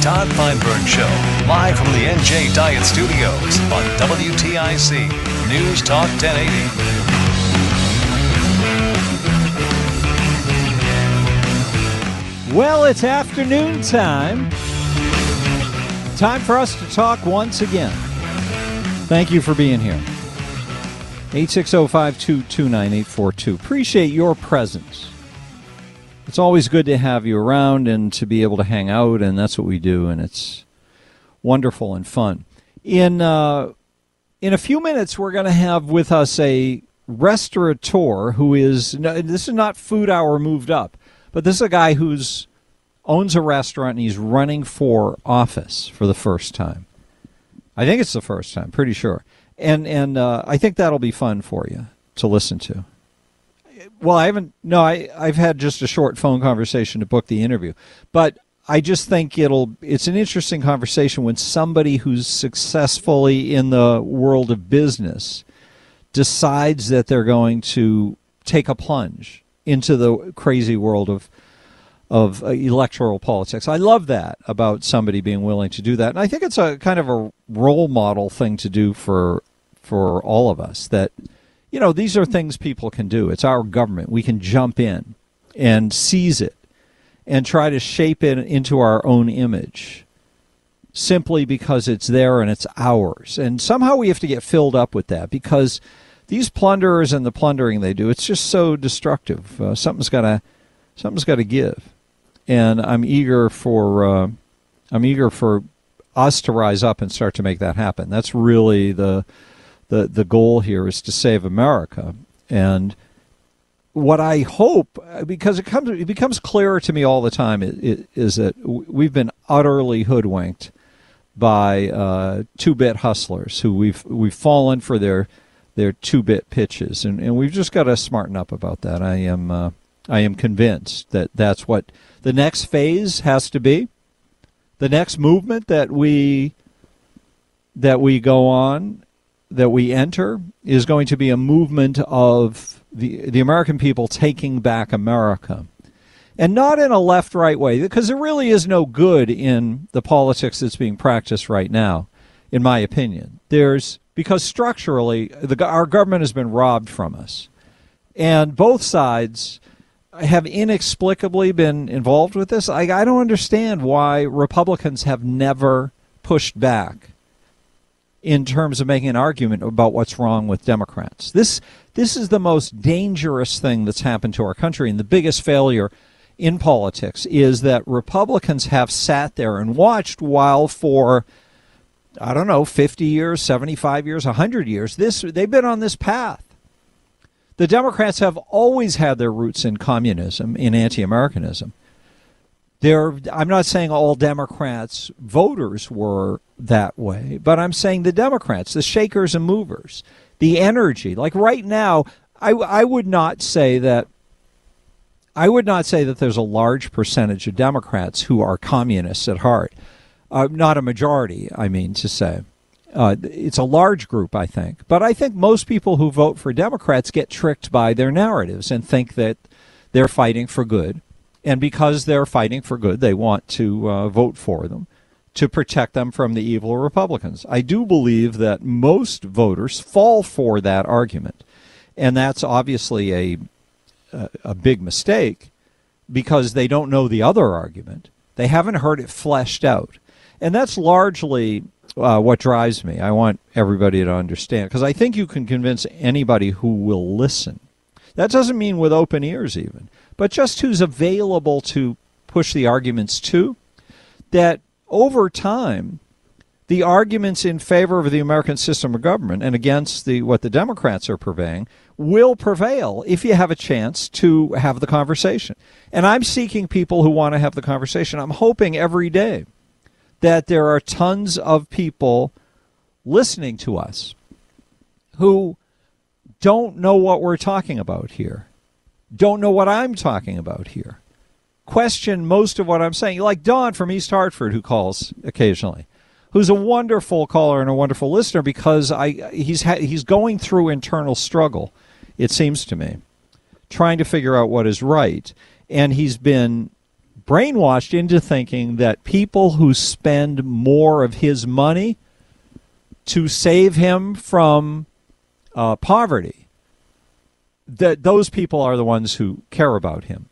Todd Feinberg Show, live from the NJ Diet Studios on WTIC News Talk 1080. Well, it's afternoon time. Time for us to talk once again. Thank you for being here. 860-522-9842. Appreciate your presence. It's always good to have you around and to be able to hang out, and that's what we do, and it's wonderful and fun. In uh, in a few minutes, we're going to have with us a restaurateur who is this is not food hour moved up, but this is a guy who's owns a restaurant and he's running for office for the first time. I think it's the first time, pretty sure, and and uh, I think that'll be fun for you to listen to well, I haven't. No, I I've had just a short phone conversation to book the interview, but I just think it'll. It's an interesting conversation when somebody who's successfully in the world of business decides that they're going to take a plunge into the crazy world of of uh, electoral politics. I love that about somebody being willing to do that, and I think it's a kind of a role model thing to do for for all of us that you know, these are things people can do. It's our government. We can jump in and seize it and try to shape it into our own image simply because it's there and it's ours. And somehow we have to get filled up with that because these plunderers and the plundering they do, it's just so destructive. Uh, something's got to something's got to give. And I'm eager for uh, I'm eager for us to rise up and start to make that happen. That's really the the the goal here is to save America. And what I hope, because it comes it becomes clearer to me all the time, is that we've been utterly hoodwinked by uh, two-bit hustlers who we've we've fallen for their their two-bit pitches, and, and we've just got to smarten up about that. I am uh, I am convinced that that's what the next phase has to be. The next movement that we that we go on that we enter is going to be a movement of the the American people taking back America. And not in a left right way, because there really is no good in the politics that's being practiced right now, in my opinion. There's because structurally the, our government has been robbed from us. And both sides have inexplicably been involved with this. I, I don't understand why Republicans have never pushed back in terms of making an argument about what's wrong with Democrats. This this is the most dangerous thing that's happened to our country, and the biggest failure in politics is that Republicans have sat there and watched while for I don't know, 50 years, 75 years, 100 years, this they've been on this path. The Democrats have always had their roots in communism, in anti-Americanism. There, I'm not saying all Democrats voters were that way, but I'm saying the Democrats, the shakers and movers, the energy. Like right now, I, I would not say that. I would not say that there's a large percentage of Democrats who are communists at heart. Uh, not a majority, I mean to say. Uh, it's a large group, I think. But I think most people who vote for Democrats get tricked by their narratives and think that they're fighting for good and because they're fighting for good, they want to uh, vote for them to protect them from the evil Republicans. I do believe that most voters fall for that argument, and that's obviously a a, a big mistake because they don't know the other argument. They haven't heard it fleshed out, and that's largely uh, what drives me. I want everybody to understand because I think you can convince anybody who will listen. That doesn't mean with open ears, even but just who's available to push the arguments to that over time, the arguments in favor of the American system of government and against the what the Democrats are purveying will prevail if you have a chance to have the conversation. And I'm seeking people who want to have the conversation. I'm hoping every day that there are tons of people listening to us who don't know what we're talking about here, don't know what I'm talking about here, question most of what I'm saying, like Don from East Hartford, who calls occasionally. Who's a wonderful caller and a wonderful listener because I he's ha- he's going through internal struggle, it seems to me, trying to figure out what is right, and he's been brainwashed into thinking that people who spend more of his money to save him from uh, poverty, that those people are the ones who care about him.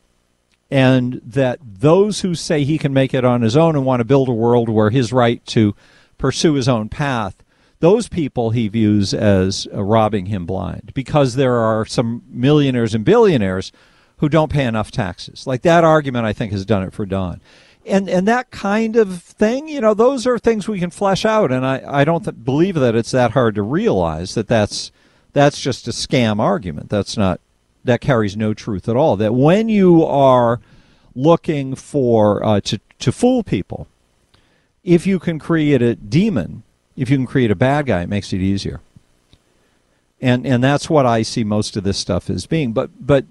And that those who say he can make it on his own and want to build a world where his right to pursue his own path, those people he views as uh, robbing him blind because there are some millionaires and billionaires who don't pay enough taxes. Like that argument, I think, has done it for Don. And, and that kind of thing, you know, those are things we can flesh out. And I, I don't th- believe that it's that hard to realize that that's that's just a scam argument. That's not that carries no truth at all. That when you are looking for uh, to to fool people, if you can create a demon, if you can create a bad guy, it makes it easier. And and that's what I see most of this stuff as being. But but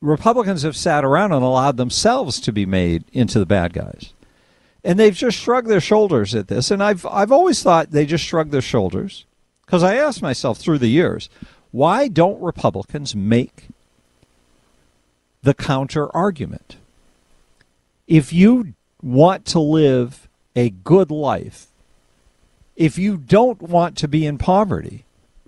Republicans have sat around and allowed themselves to be made into the bad guys. And they've just shrugged their shoulders at this. And I've I've always thought they just shrug their shoulders because I asked myself through the years, why don't Republicans make the counter argument? If you want to live a good life, if you don't want to be in poverty,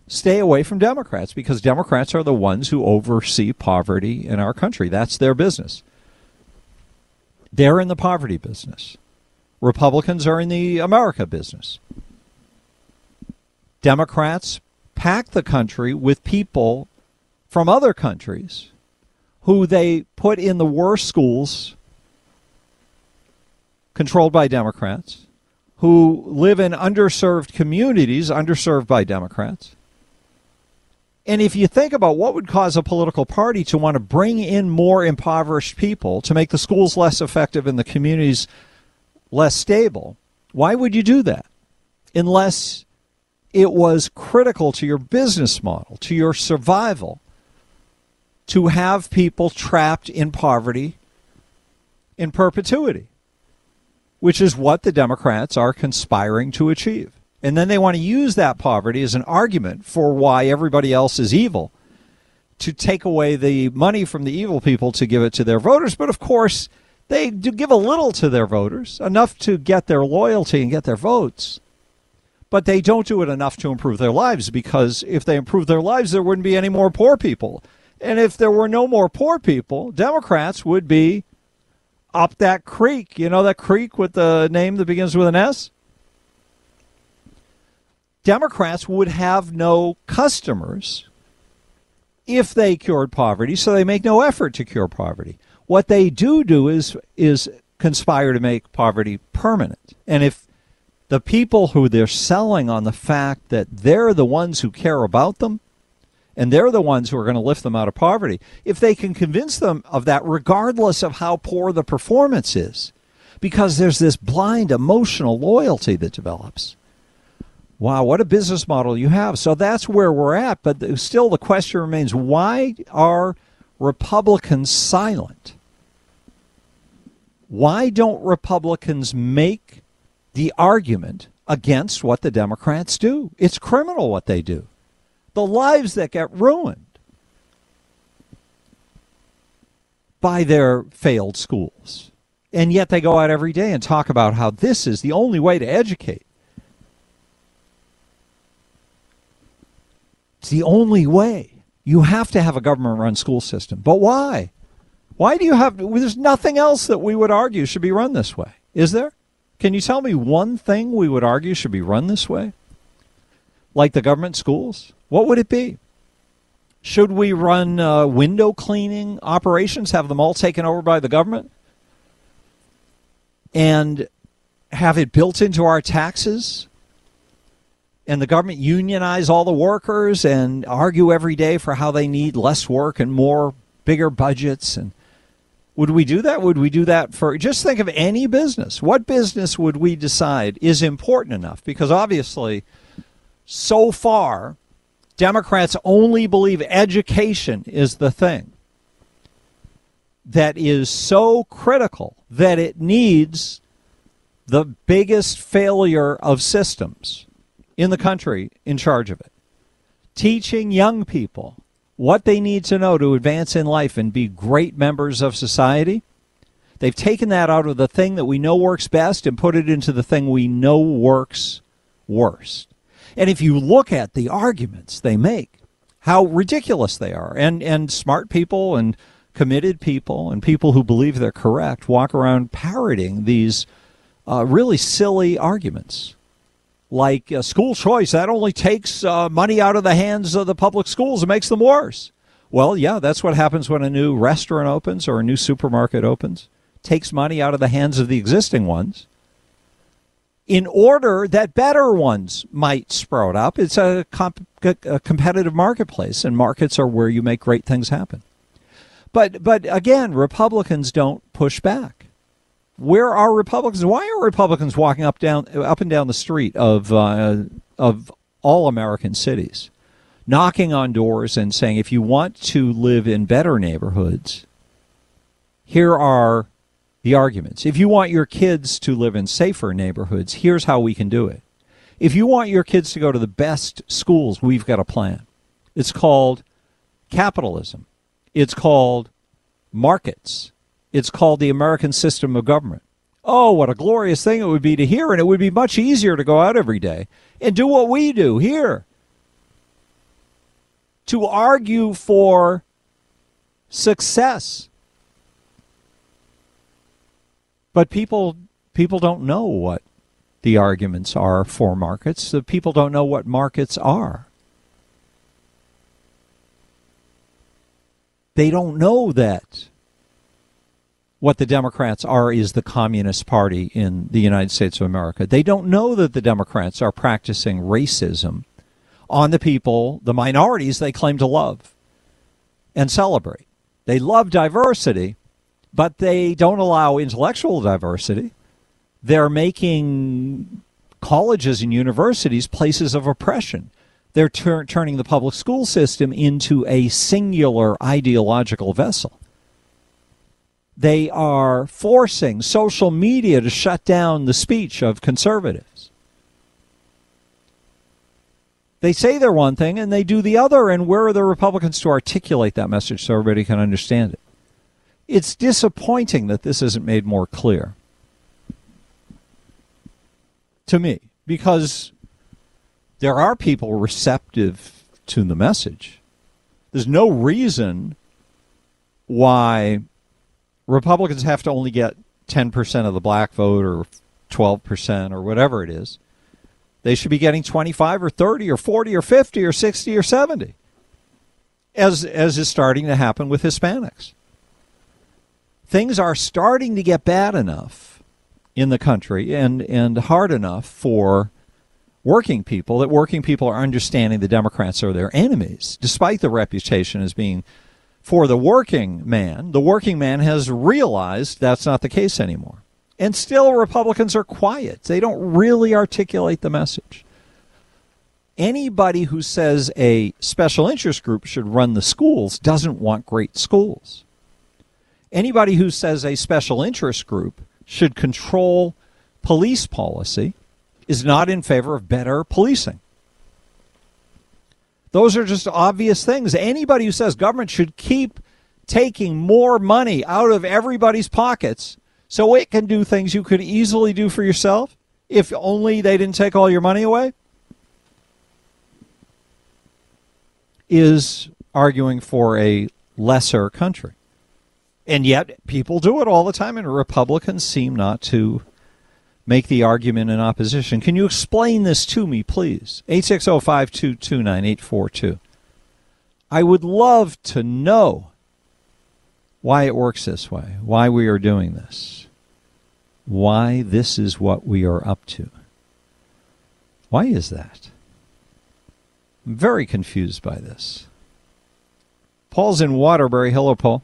stay away from Democrats because Democrats are the ones who oversee poverty in our country. That's their business. They're in the poverty business. Republicans are in the America business. Democrats pack the country with people from other countries who they put in the worst schools controlled by Democrats, who live in underserved communities underserved by Democrats. And if you think about what would cause a political party to want to bring in more impoverished people to make the schools less effective and the communities less stable, why would you do that? Unless it was critical to your business model, to your survival, to have people trapped in poverty in perpetuity, which is what the Democrats are conspiring to achieve. And then they want to use that poverty as an argument for why everybody else is evil to take away the money from the evil people to give it to their voters. But of course, they do give a little to their voters, enough to get their loyalty and get their votes but they don't do it enough to improve their lives because if they improve their lives, there wouldn't be any more poor people. And if there were no more poor people, Democrats would be up that creek. You know that creek with the name that begins with an S? Democrats would have no customers if they cured poverty, so they make no effort to cure poverty. What they do do is is conspire to make poverty permanent. And if the people who they're selling on the fact that they're the ones who care about them and they're the ones who are going to lift them out of poverty. If they can convince them of that, regardless of how poor the performance is, because there's this blind emotional loyalty that develops. Wow, what a business model you have. So that's where we're at. But still, the question remains why are Republicans silent? Why don't Republicans make the argument against what the Democrats do. It's criminal what they do. The lives that get ruined by their failed schools. And yet they go out every day and talk about how this is the only way to educate. It's the only way. You have to have a government run school system. But why? Why do you have there's nothing else that we would argue should be run this way. Is there? Can you tell me one thing we would argue should be run this way? Like the government schools? What would it be? Should we run uh, window cleaning operations, have them all taken over by the government? and have it built into our taxes and the government unionize all the workers and argue every day for how they need less work and more bigger budgets and would we do that? Would we do that for just think of any business. What business would we decide is important enough? Because obviously so far democrats only believe education is the thing that is so critical that it needs the biggest failure of systems in the country in charge of it. Teaching young people what they need to know to advance in life and be great members of society. They've taken that out of the thing that we know works best and put it into the thing we know works worst. And if you look at the arguments they make, how ridiculous they are, and, and smart people and committed people and people who believe they're correct walk around parroting these uh, really silly arguments like uh, school choice that only takes uh, money out of the hands of the public schools. And makes them worse. Well yeah that's what happens when a new restaurant opens or a new supermarket opens. Takes money out of the hands of the existing ones. In order that better ones might sprout up it's a, comp- a competitive marketplace and markets are where you make great things happen. But but again republicans don't push back where are Republicans? Why are Republicans walking up down up and down the street of uh, of all American cities, knocking on doors and saying, if you want to live in better neighborhoods, here are the arguments. If you want your kids to live in safer neighborhoods, here's how we can do it. If you want your kids to go to the best schools, we've got a plan. It's called capitalism. It's called markets. It's called the American system of government. Oh, what a glorious thing it would be to hear, and it would be much easier to go out every day and do what we do here. To argue for success. But people people don't know what the arguments are for markets. The people don't know what markets are. They don't know that what the Democrats are is the Communist Party in the United States of America. They don't know that the Democrats are practicing racism on the people, the minorities they claim to love and celebrate. They love diversity, but they don't allow intellectual diversity. They're making colleges and universities places of oppression. They're tur- turning the public school system into a singular ideological vessel they are forcing social media to shut down the speech of conservatives. They say they're one thing and they do the other, and where are the Republicans to articulate that message so everybody can understand it? It's disappointing that this isn't made more clear to me because there are people receptive to the message. There's no reason why Republicans have to only get 10% of the black vote or 12% or whatever it is. They should be getting 25 or 30 or 40 or 50 or 60 or 70, as, as is starting to happen with Hispanics. Things are starting to get bad enough in the country and, and hard enough for working people that working people are understanding the Democrats are their enemies, despite the reputation as being for the working man, the working man has realized that's not the case anymore. And still, Republicans are quiet. They don't really articulate the message. Anybody who says a special interest group should run the schools doesn't want great schools. Anybody who says a special interest group should control police policy is not in favor of better policing. Those are just obvious things. Anybody who says government should keep taking more money out of everybody's pockets so it can do things you could easily do for yourself if only they didn't take all your money away is arguing for a lesser country. And yet people do it all the time and Republicans seem not to make the argument in opposition. Can you explain this to me, please? 860 I would love to know why it works this way, why we are doing this. why this is what we are up to. Why is that? I'm very confused by this. Paul's in Waterbury. Hello, Paul.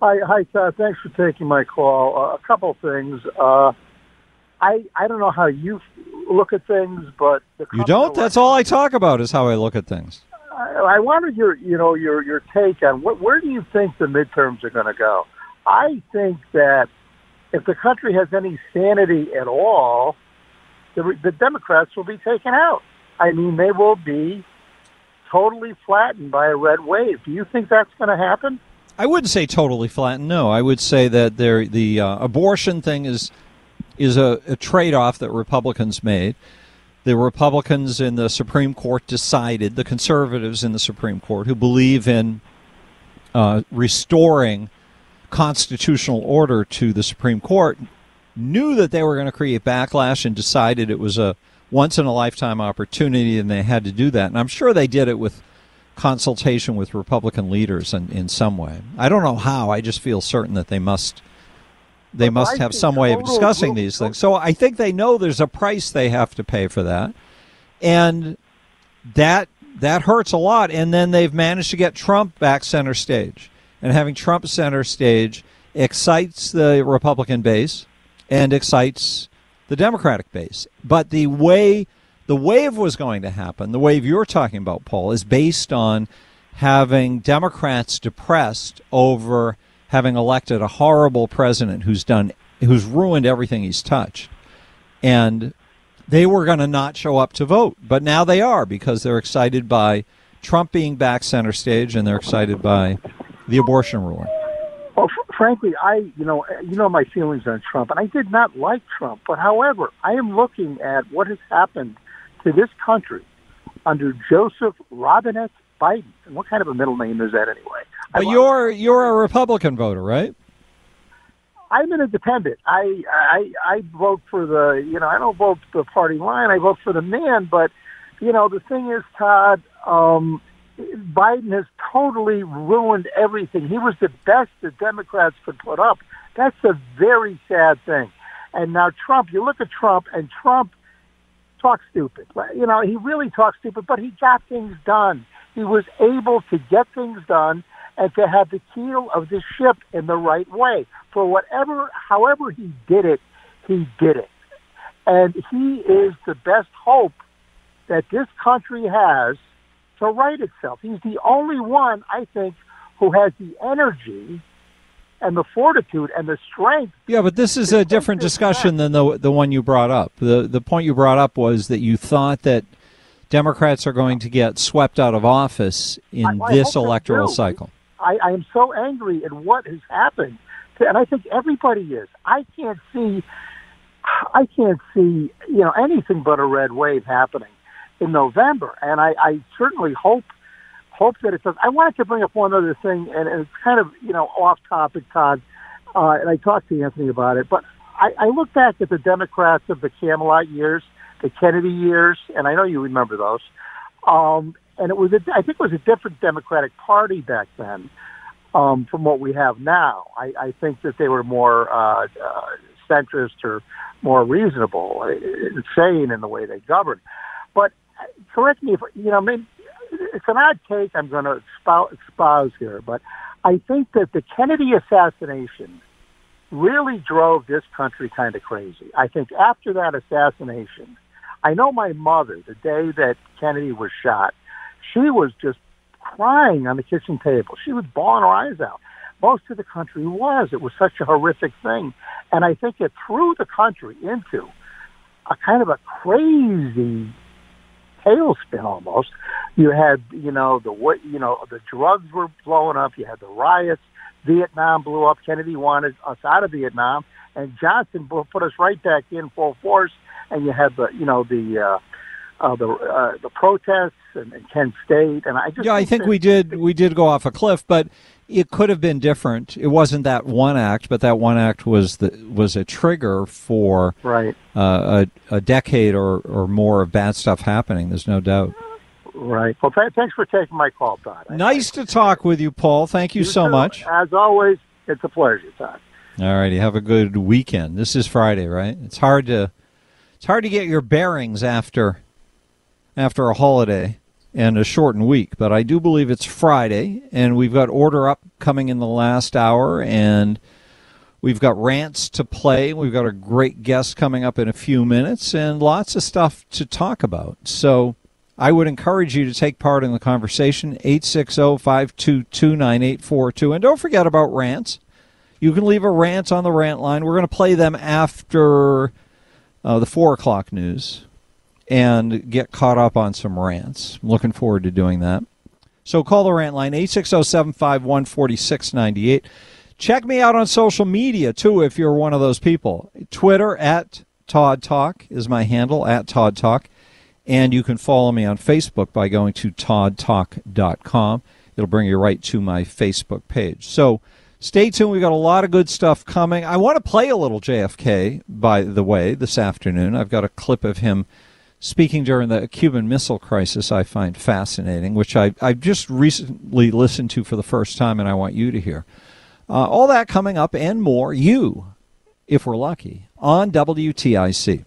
Hi, hi, Todd. Thanks for taking my call. Uh, a couple things. Uh, I I don't know how you look at things, but you don't. That's all I talk about is how I look at things. I, I wanted your you know your your take on what, where do you think the midterms are going to go? I think that if the country has any sanity at all, the, the Democrats will be taken out. I mean, they will be totally flattened by a red wave. Do you think that's going to happen? I wouldn't say totally flattened. No, I would say that there the uh, abortion thing is is a, a trade off that Republicans made. The Republicans in the Supreme Court decided, the conservatives in the Supreme Court, who believe in uh, restoring constitutional order to the Supreme Court, knew that they were going to create backlash and decided it was a once in a lifetime opportunity and they had to do that. And I'm sure they did it with consultation with Republican leaders in, in some way. I don't know how. I just feel certain that they must they But must I have some way of discussing these things. So I think they know there's a price they have to pay for that. And that that hurts a lot and then they've managed to get Trump back center stage. And having Trump center stage excites the Republican base and excites the Democratic base. But the way the wave was going to happen, the wave you're talking about, Paul, is based on having Democrats depressed over having elected a horrible president who's done who's ruined everything he's touched. And they were going to not show up to vote, but now they are because they're excited by Trump being back center stage and they're excited by the abortion ruling. Well, fr- frankly, I you know you know my feelings on Trump, and I did not like Trump. But however, I am looking at what has happened to this country under Joseph Robinette Biden. And what kind of a middle name is that anyway? But you're you're a Republican voter, right? I'm an independent. I I I vote for the you know I don't vote the party line. I vote for the man. But you know the thing is, Todd, um, Biden has totally ruined everything. He was the best the Democrats could put up. That's a very sad thing. And now Trump, you look at Trump, and Trump talks stupid. You know, he really talks stupid, but he got things done. He was able to get things done and to have the keel of the ship in the right way. For whatever, however he did it, he did it. And he is the best hope that this country has to right itself. He's the only one, I think, who has the energy and the fortitude and the strength. Yeah, but this is a different discussion than the the one you brought up. The the point you brought up was that you thought that Democrats are going to get swept out of office in I- I this electoral cycle. I, I am so angry at what has happened, and I think everybody is. I can't see, I can't see, you know, anything but a red wave happening in November, and I, I certainly hope hope that it does. I wanted to bring up one other thing, and, it's kind of you know off topic, Todd, uh, and I talked to Anthony about it, but I, I look back at the Democrats of the Camelot years, the Kennedy years, and I know you remember those. Um, and it was, a, I think, it was a different Democratic Party back then um, from what we have now. I, I think that they were more uh, uh, centrist or more reasonable, uh, sane in the way they governed. But uh, correct me if you know. I mean, it's an odd take I'm going to espouse, espouse here, but I think that the Kennedy assassination really drove this country kind of crazy. I think after that assassination, I know my mother, the day that Kennedy was shot, she was just crying on the kitchen table. She was bawling her eyes out. Most of the country was. It was such a horrific thing. And I think it threw the country into a kind of a crazy tailspin almost. You had, you know, the what, you know, the drugs were blowing up. You had the riots. Vietnam blew up. Kennedy wanted us out of Vietnam, and Johnson put us right back in full force. And you had the, you know, the uh, uh, the uh, the protests and, and Kent State. And I just Yeah, I think that- we did we did go off a cliff, but it could have been different. It wasn't that one act, but that one act was the was a trigger for right, uh, a, a decade or, or more of bad stuff happening. There's no doubt. right. Well, th- thanks for taking my call, Todd. I- Nice to talk with you, Paul. Thank you, so too. much. As always, it's a pleasure, Todd. All righty. Have a good weekend. This is Friday, right? It's hard to it's hard to get your bearings after after a holiday and a shortened week, but I do believe it's Friday, and we've got order up coming in the last hour, and we've got rants to play. We've got a great guest coming up in a few minutes, and lots of stuff to talk about. So I would encourage you to take part in the conversation. 860 522 9842. And don't forget about rants. You can leave a rant on the rant line. We're going to play them after uh, the 4 o'clock news and get caught up on some rants. I'm looking forward to doing that. So call the rant line 860-751-4698. Check me out on social media too if you're one of those people. Twitter at Todd Talk is my handle at Todd Talk, and you can follow me on Facebook by going to toddtalk.com. It'll bring you right to my Facebook page. So stay tuned. We've got a lot of good stuff coming. I want to play a little JFK, by the way, this afternoon. I've got a clip of him speaking during the Cuban Missile Crisis I find fascinating, which I, I just recently listened to for the first time, and I want you to hear. Uh, all that coming up and more, you, if we're lucky, on WTIC.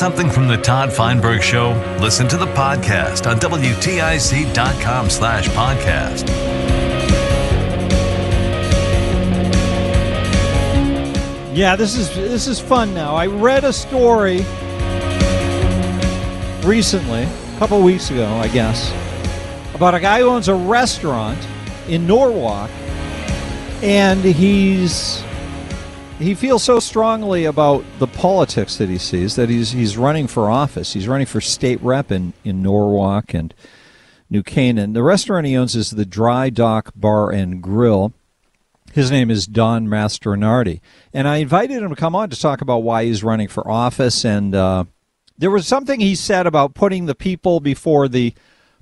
Something from the Todd Feinberg Show? Listen to the podcast on WTIC.com slash podcast. Yeah, this is this is fun now. I read a story recently, a couple weeks ago, I guess, about a guy who owns a restaurant in Norwalk, and he's he feels so strongly about the politics that he sees that he's he's running for office. He's running for state rep in, in Norwalk and New Canaan. The restaurant he owns is the Dry Dock Bar and Grill. His name is Don Mastronardi, and I invited him to come on to talk about why he's running for office. And uh, there was something he said about putting the people before the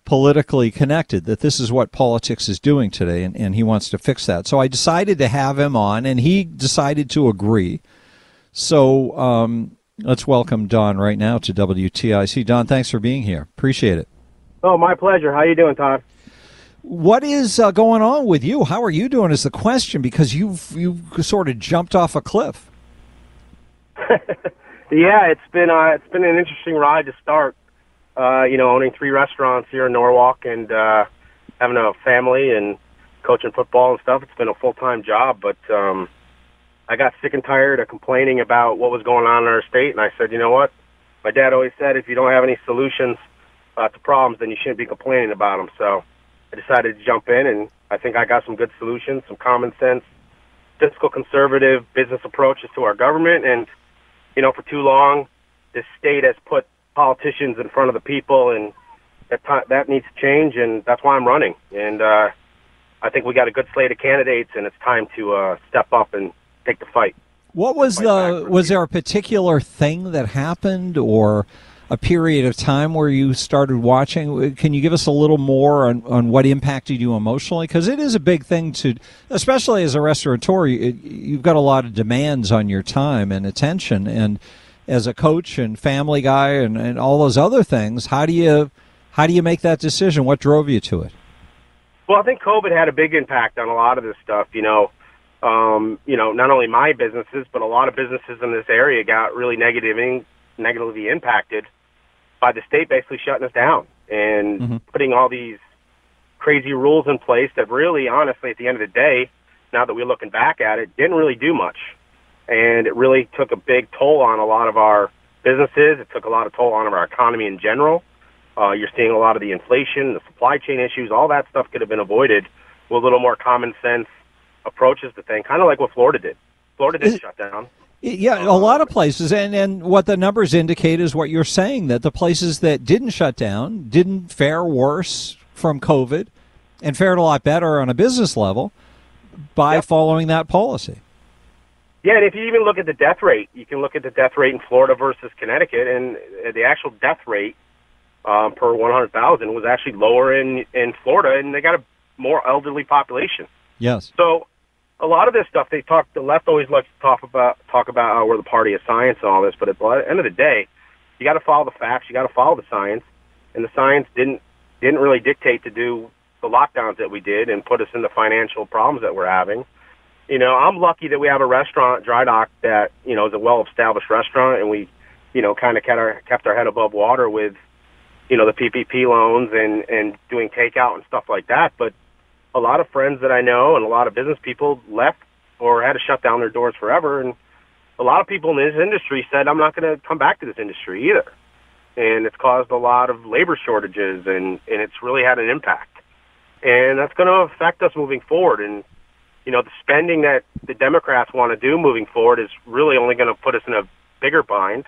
politically connected, that this is what politics is doing today, and, and he wants to fix that. So I decided to have him on, and he decided to agree. So um, let's welcome Don right now to WTIC. Don, thanks for being here. Appreciate it. Oh, my pleasure. How you doing, Todd? What is uh, going on with you? How are you doing? Is the question because you've you sort of jumped off a cliff. yeah, it's been uh, it's been an interesting ride to start uh, you know, owning three restaurants here in Norwalk and uh, having a family and coaching football and stuff. It's been a full time job, but um, I got sick and tired of complaining about what was going on in our state, and I said, you know what? My dad always said, if you don't have any solutions uh, to problems, then you shouldn't be complaining about them. So I decided to jump in, and I think I got some good solutions, some common sense, fiscal conservative business approaches to our government, and you know, for too long, this state has put politicians in front of the people, and that that needs to change, and that's why I'm running. And uh, I think we got a good slate of candidates, and it's time to uh, step up and take the fight. What was the was there a particular thing that happened, or a period of time where you started watching? Can you give us a little more on, on what impacted you emotionally? Because it is a big thing to, especially as a restaurateur, you, you've got a lot of demands on your time and attention, and as a coach and family guy and, and all those other things, how do you how do you make that decision? What drove you to it? Well, I think COVID had a big impact on a lot of this stuff. You know, um, you know, not only my businesses, but a lot of businesses in this area got really negatively negatively impacted by the state basically shutting us down and mm-hmm. putting all these crazy rules in place that really, honestly, at the end of the day, now that we're looking back at it, didn't really do much and it really took a big toll on a lot of our businesses. It took a lot of toll on our economy in general. Uh, you're seeing a lot of the inflation, the supply chain issues, all that stuff could have been avoided with a little more common sense approaches to things, kind of like what Florida did. Florida did shut down. Yeah, a lot of places, and and what the numbers indicate is what you're saying that the places that didn't shut down didn't fare worse from COVID, and fared a lot better on a business level by yep. following that policy. Yeah, and if you even look at the death rate, you can look at the death rate in Florida versus Connecticut, and the actual death rate um, per 100,000 was actually lower in in Florida, and they got a more elderly population. Yes. So a lot of this stuff they talk the left always likes to talk about talk about how we're the party of science and all this, but at the end of the day, you got to follow the facts, you got to follow the science, and the science didn't didn't really dictate to do the lockdowns that we did and put us in the financial problems that we're having. You know, I'm lucky that we have a restaurant, Dry Dock, that you know is a well-established restaurant, and we, you know, kind of kept our kept our head above water with, you know, the PPP loans and and doing takeout and stuff like that. But a lot of friends that I know and a lot of business people left or had to shut down their doors forever. And a lot of people in this industry said, I'm not going to come back to this industry either. And it's caused a lot of labor shortages and, and it's really had an impact. And that's going to affect us moving forward. And, you know, the spending that the Democrats want to do moving forward is really only going to put us in a bigger bind.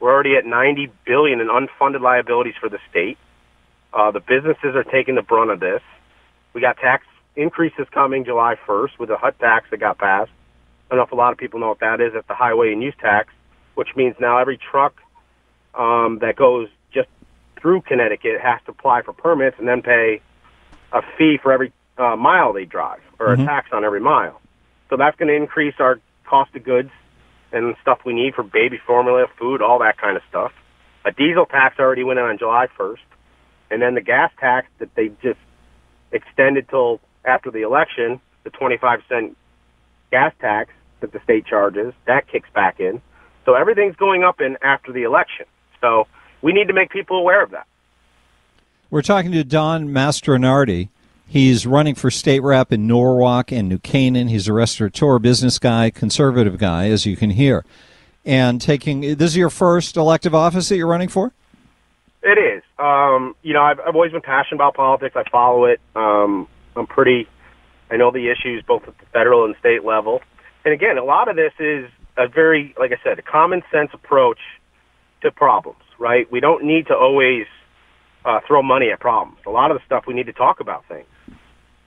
We're already at 90 billion in unfunded liabilities for the state. Uh, the businesses are taking the brunt of this. We got tax increases coming July 1st with the HUT tax that got passed. I don't know if a lot of people know what that is. It's the highway and use tax, which means now every truck um, that goes just through Connecticut has to apply for permits and then pay a fee for every uh, mile they drive or mm-hmm. a tax on every mile. So that's going to increase our cost of goods and stuff we need for baby formula, food, all that kind of stuff. A diesel tax already went in on July 1st. And then the gas tax that they just extended till after the election, the 25 cent gas tax that the state charges, that kicks back in. So everything's going up in after the election. So we need to make people aware of that. We're talking to Don Mastronardi. He's running for state rep in Norwalk and New Canaan. He's a restaurateur, business guy, conservative guy, as you can hear. And taking this is your first elective office that you're running for? It is. Um, you know, I've, I've always been passionate about politics. I follow it. Um, I'm pretty. I know the issues both at the federal and state level. And again, a lot of this is a very, like I said, a common sense approach to problems. Right? We don't need to always uh, throw money at problems. A lot of the stuff we need to talk about things.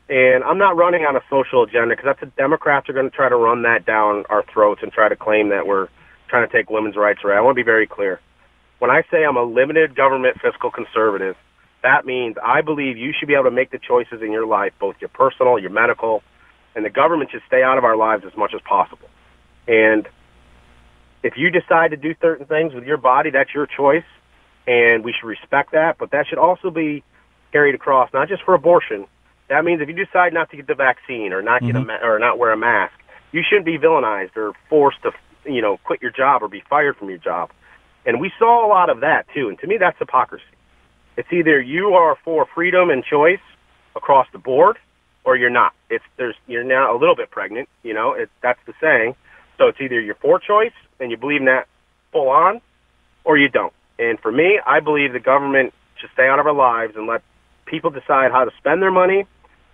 And I'm not running on a social agenda because that's the Democrats are going to try to run that down our throats and try to claim that we're trying to take women's rights away. I want to be very clear. When I say I'm a limited government fiscal conservative, that means I believe you should be able to make the choices in your life, both your personal, your medical, and the government should stay out of our lives as much as possible. And if you decide to do certain things with your body, that's your choice, and we should respect that. But that should also be carried across, not just for abortion. That means if you decide not to get the vaccine or not get mm-hmm. a ma- or not wear a mask, you shouldn't be villainized or forced to, you know, quit your job or be fired from your job. And we saw a lot of that too. And to me, that's hypocrisy. It's either you are for freedom and choice across the board, or you're not. It's there's you're now a little bit pregnant. You know, it, that's the saying. So it's either you're for choice and you believe in that full on, or you don't. And for me, I believe the government should stay out of our lives and let people decide how to spend their money,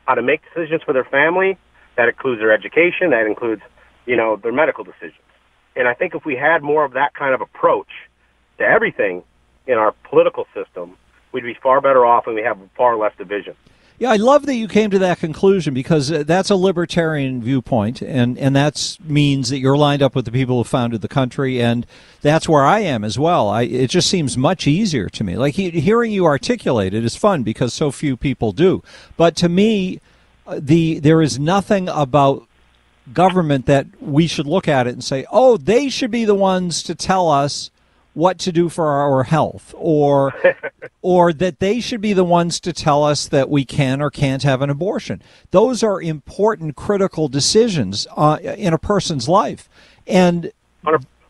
how to make decisions for their family. That includes their education. That includes, you know, their medical decisions. And I think if we had more of that kind of approach to everything in our political system, we'd be far better off and we have far less division. Yeah, I love that you came to that conclusion because uh, that's a libertarian viewpoint, and and that means that you're lined up with the people who founded the country, and that's where I am as well. I, it just seems much easier to me. Like he, hearing you articulate it is fun because so few people do. But to me, uh, the there is nothing about government that we should look at it and say, oh, they should be the ones to tell us what to do for our health or or that they should be the ones to tell us that we can or can't have an abortion. Those are important critical decisions uh, in a person's life. And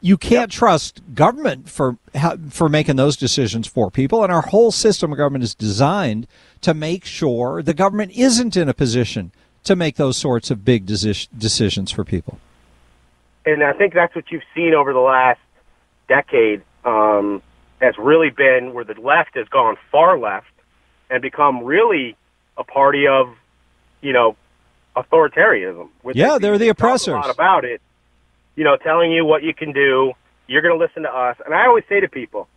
you can't trust government for for making those decisions for people. And our whole system of government is designed to make sure the government isn't in a position to make those sorts of big decisions for people. And i think that's what you've seen over the last decade um, has really been where the left has gone far left and become really a party of, you know, authoritarianism. Yeah, they're the oppressors. A lot about it, you know, telling you what you can do. You're going to listen to us. And I always say to people,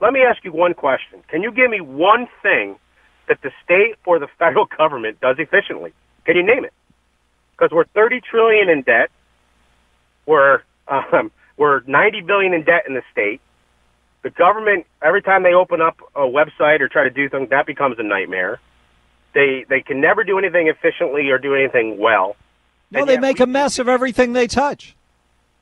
let me ask you one question. Can you give me one thing that the state or the federal government does efficiently? Can you name it? Because we're 30 trillion in debt. We're um, we're 90 billion in debt in the state. The government, every time they open up a website or try to do something, that becomes a nightmare. They they can never do anything efficiently or do anything well. No, they make a mess of everything they touch.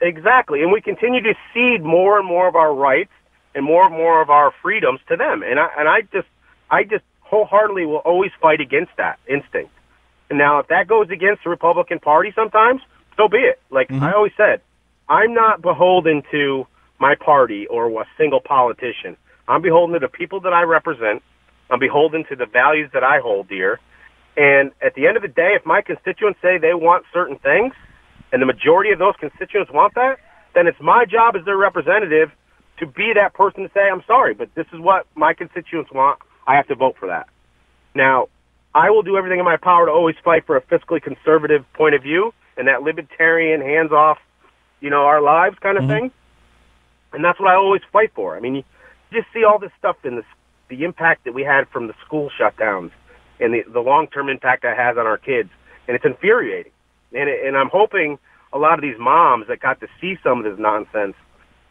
Exactly, and we continue to cede more and more of our rights and more and more of our freedoms to them. And I and I just I just wholeheartedly will always fight against that instinct. And now, if that goes against the Republican Party, sometimes so be it. Like mm-hmm. I always said, I'm not beholden to my party or a single politician. I'm beholden to the people that I represent. I'm beholden to the values that I hold dear. And at the end of the day, if my constituents say they want certain things, and the majority of those constituents want that, then it's my job as their representative to be that person to say, I'm sorry, but this is what my constituents want. I have to vote for that. Now, I will do everything in my power to always fight for a fiscally conservative point of view and that libertarian, hands off, you know, our lives kind of mm-hmm. thing. And that's what I always fight for. I mean, you just see all this stuff in the the impact that we had from the school shutdowns and the, the long term impact that has on our kids, and it's infuriating. And it, and I'm hoping a lot of these moms that got to see some of this nonsense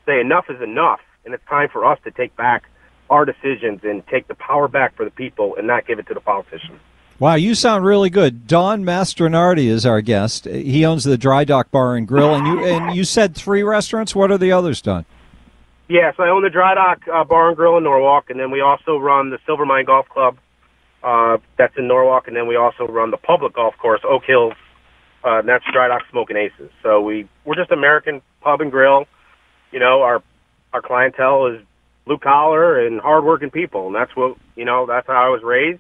say enough is enough, and it's time for us to take back our decisions and take the power back for the people and not give it to the politicians. Wow, you sound really good. Don Mastronardi is our guest. He owns the Dry Dock Bar and Grill, and you and you said three restaurants. What are the others, Don? Yes, I own the Dry Dock uh, Bar and Grill in Norwalk, and then we also run the Silvermine Golf Club. Uh, that's in Norwalk, and then we also run the public golf course, Oak Hills. Uh, and that's Dry Dock Smoking Aces. So we we're just American pub and grill. You know, our our clientele is blue collar and hardworking people, and that's what you know. That's how I was raised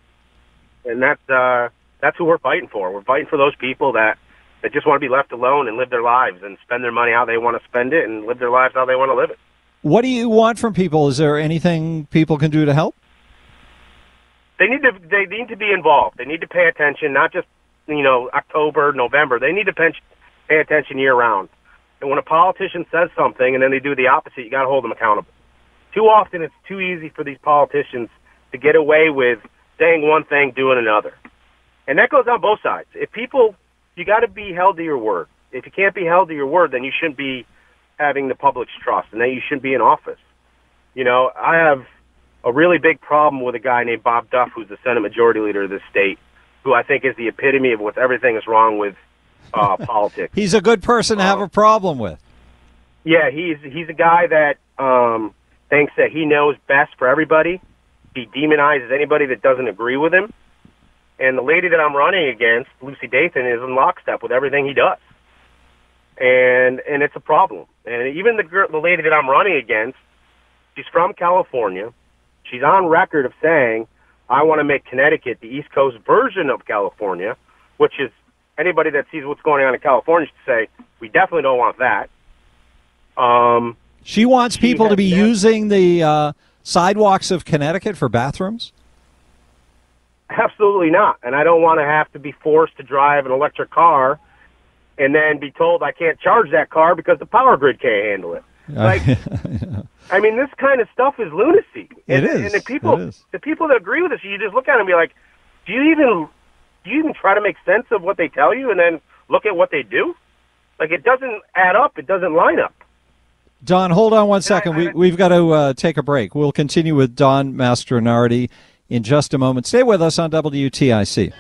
and that's uh, that's who we're fighting for. We're fighting for those people that that just want to be left alone and live their lives and spend their money how they want to spend it and live their lives how they want to live it. What do you want from people? Is there anything people can do to help? They need to they need to be involved. They need to pay attention, not just you know October, November. They need to pay attention year round. And when a politician says something and then they do the opposite, you got to hold them accountable. Too often, it's too easy for these politicians to get away with saying one thing, doing another. And that goes on both sides. If people, you got to be held to your word. If you can't be held to your word, then you shouldn't be having the public's trust, and that you shouldn't be in office. You know, I have a really big problem with a guy named Bob Duff, who's the Senate Majority Leader of this state, who I think is the epitome of what everything is wrong with uh, politics. he's a good person to have a problem with. Yeah, he's he's a guy that um, thinks that he knows best for everybody, he demonizes anybody that doesn't agree with him. And the lady that I'm running against, Lucy Dathan, is in lockstep with everything he does. And and it's a problem. And even the girl, the lady that I'm running against, she's from California. She's on record of saying, "I want to make Connecticut the East Coast version of California," which is anybody that sees what's going on in California should say, "We definitely don't want that." Um, she wants people she to be using the uh, sidewalks of Connecticut for bathrooms? Absolutely not. And I don't want to have to be forced to drive an electric car and then be told I can't charge that car because the power grid can't handle it. Like, I mean, this kind of stuff is lunacy. And, it is. And the people, the people that agree with this, you just look at them and be like, do you even, do you even try to make sense of what they tell you and then look at what they do? Like, it doesn't add up. It doesn't line up. Don, hold on one second. we, we've got to uh, take a break. We'll continue with Don Mastronardi in just a moment. Stay with us on WTIC.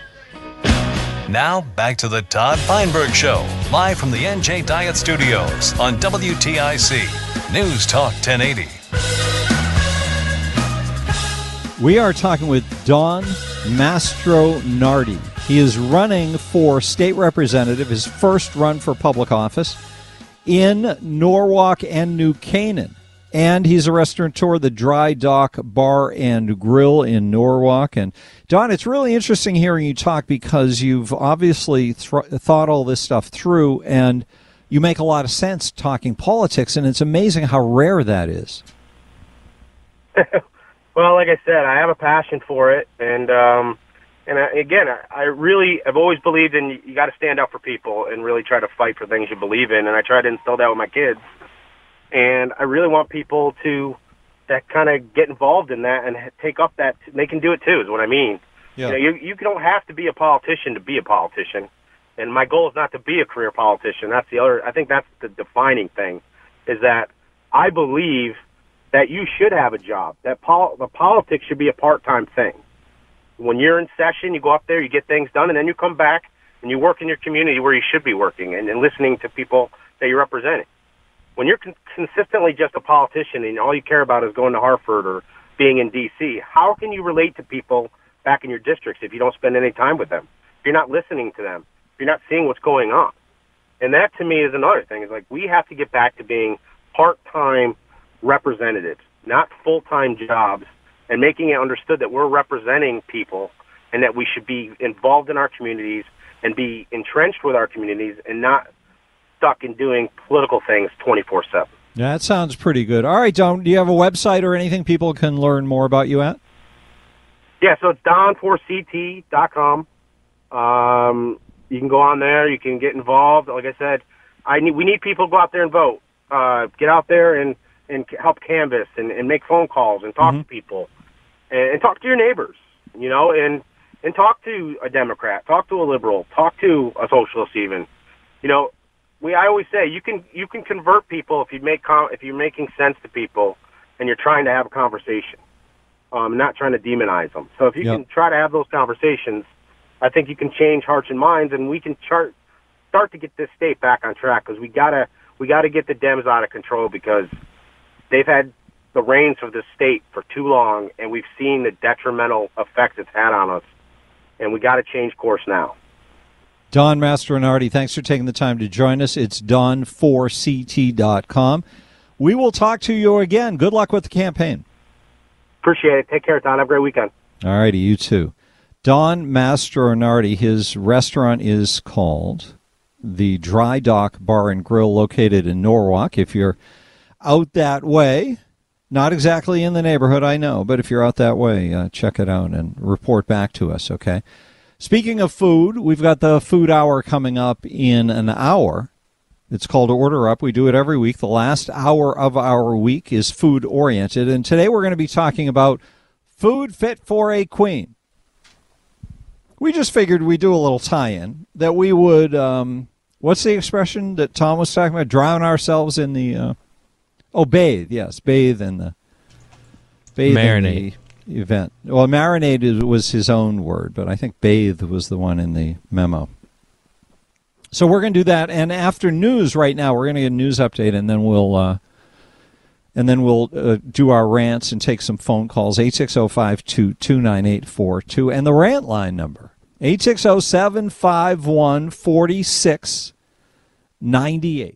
Now, back to the Todd Feinberg Show, live from the NJ Diet Studios on WTIC News Talk 1080. We are talking with Don Mastronardi. He is running for state representative, his first run for public office in Norwalk and New Canaan. And he's a restaurateur, the Dry Dock Bar and Grill in Norwalk. And Don, it's really interesting hearing you talk because you've obviously th- thought all this stuff through and you make a lot of sense talking politics. And it's amazing how rare that is. well, like I said, I have a passion for it. And, um, And I, again, I, I really have always believed in you got to stand up for people and really try to fight for things you believe in. And I try to instill that with my kids. And I really want people to that kind of get involved in that and take up that. They can do it too. Is what I mean. Yeah. You, know, you you don't have to be a politician to be a politician. And my goal is not to be a career politician. That's the other. I think that's the defining thing, is that I believe that you should have a job. That pol- the politics should be a part-time thing. When you're in session, you go up there, you get things done, and then you come back and you work in your community where you should be working and, and listening to people that you're representing. When you're con- consistently just a politician and all you care about is going to Hartford or being in D.C., how can you relate to people back in your districts if you don't spend any time with them? If you're not listening to them, if you're not seeing what's going on. And that to me is another thing. Is like we have to get back to being part-time representatives, not full-time jobs, and making it understood that we're representing people and that we should be involved in our communities and be entrenched with our communities and not stuck in doing political things 24/7. Yeah, that sounds pretty good. All right, Don, do you have a website or anything people can learn more about you at? Yeah, so it's don4ct.com. Um, you can go on there. You can get involved. Like I said, I need we need people to go out there and vote. Uh, get out there and and help canvass and, and make phone calls and talk Mhm. to people and, and talk to your neighbors. You know, and and talk to a Democrat, talk to a liberal, talk to a socialist even. You know, we I always say you can you can convert people if you make com- if you're making sense to people and you're trying to have a conversation, um, not trying to demonize them. So if you Yep. can try to have those conversations, I think you can change hearts and minds, and we can chart start to get this state back on track because we gotta we gotta get the Dems out of control because they've had the reins of this state for too long, and we've seen the detrimental effects it's had on us, and we got to change course now. Don Mastronardi, thanks for taking the time to join us. It's don4ct.com. We will talk to you again. Good luck with the campaign. Appreciate it. Take care, Don. Have a great weekend. All righty, you too. Don Mastronardi, his restaurant is called the Dry Dock Bar and Grill located in Norwalk. If you're out that way, not exactly in the neighborhood, I know, but if you're out that way, uh, check it out and report back to us, okay? Speaking of food, we've got the food hour coming up in an hour. It's called Order Up. We do it every week. The last hour of our week is food oriented. And today we're going to be talking about food fit for a queen. We just figured we'd do a little tie in that we would, um, what's the expression that Tom was talking about? Drown ourselves in the, uh, oh, bathe. Yes, bathe in the, bathe Marinate. in the event. Well, marinated was his own word, but I think bathe was the one in the memo. So we're going to do that, and after news right now, we're going to get a news update, and then we'll. Uh, and then we'll uh, do our rants and take some phone calls 8605 Eight six zero five two two nine eight four two and the rant line number 860-751-4698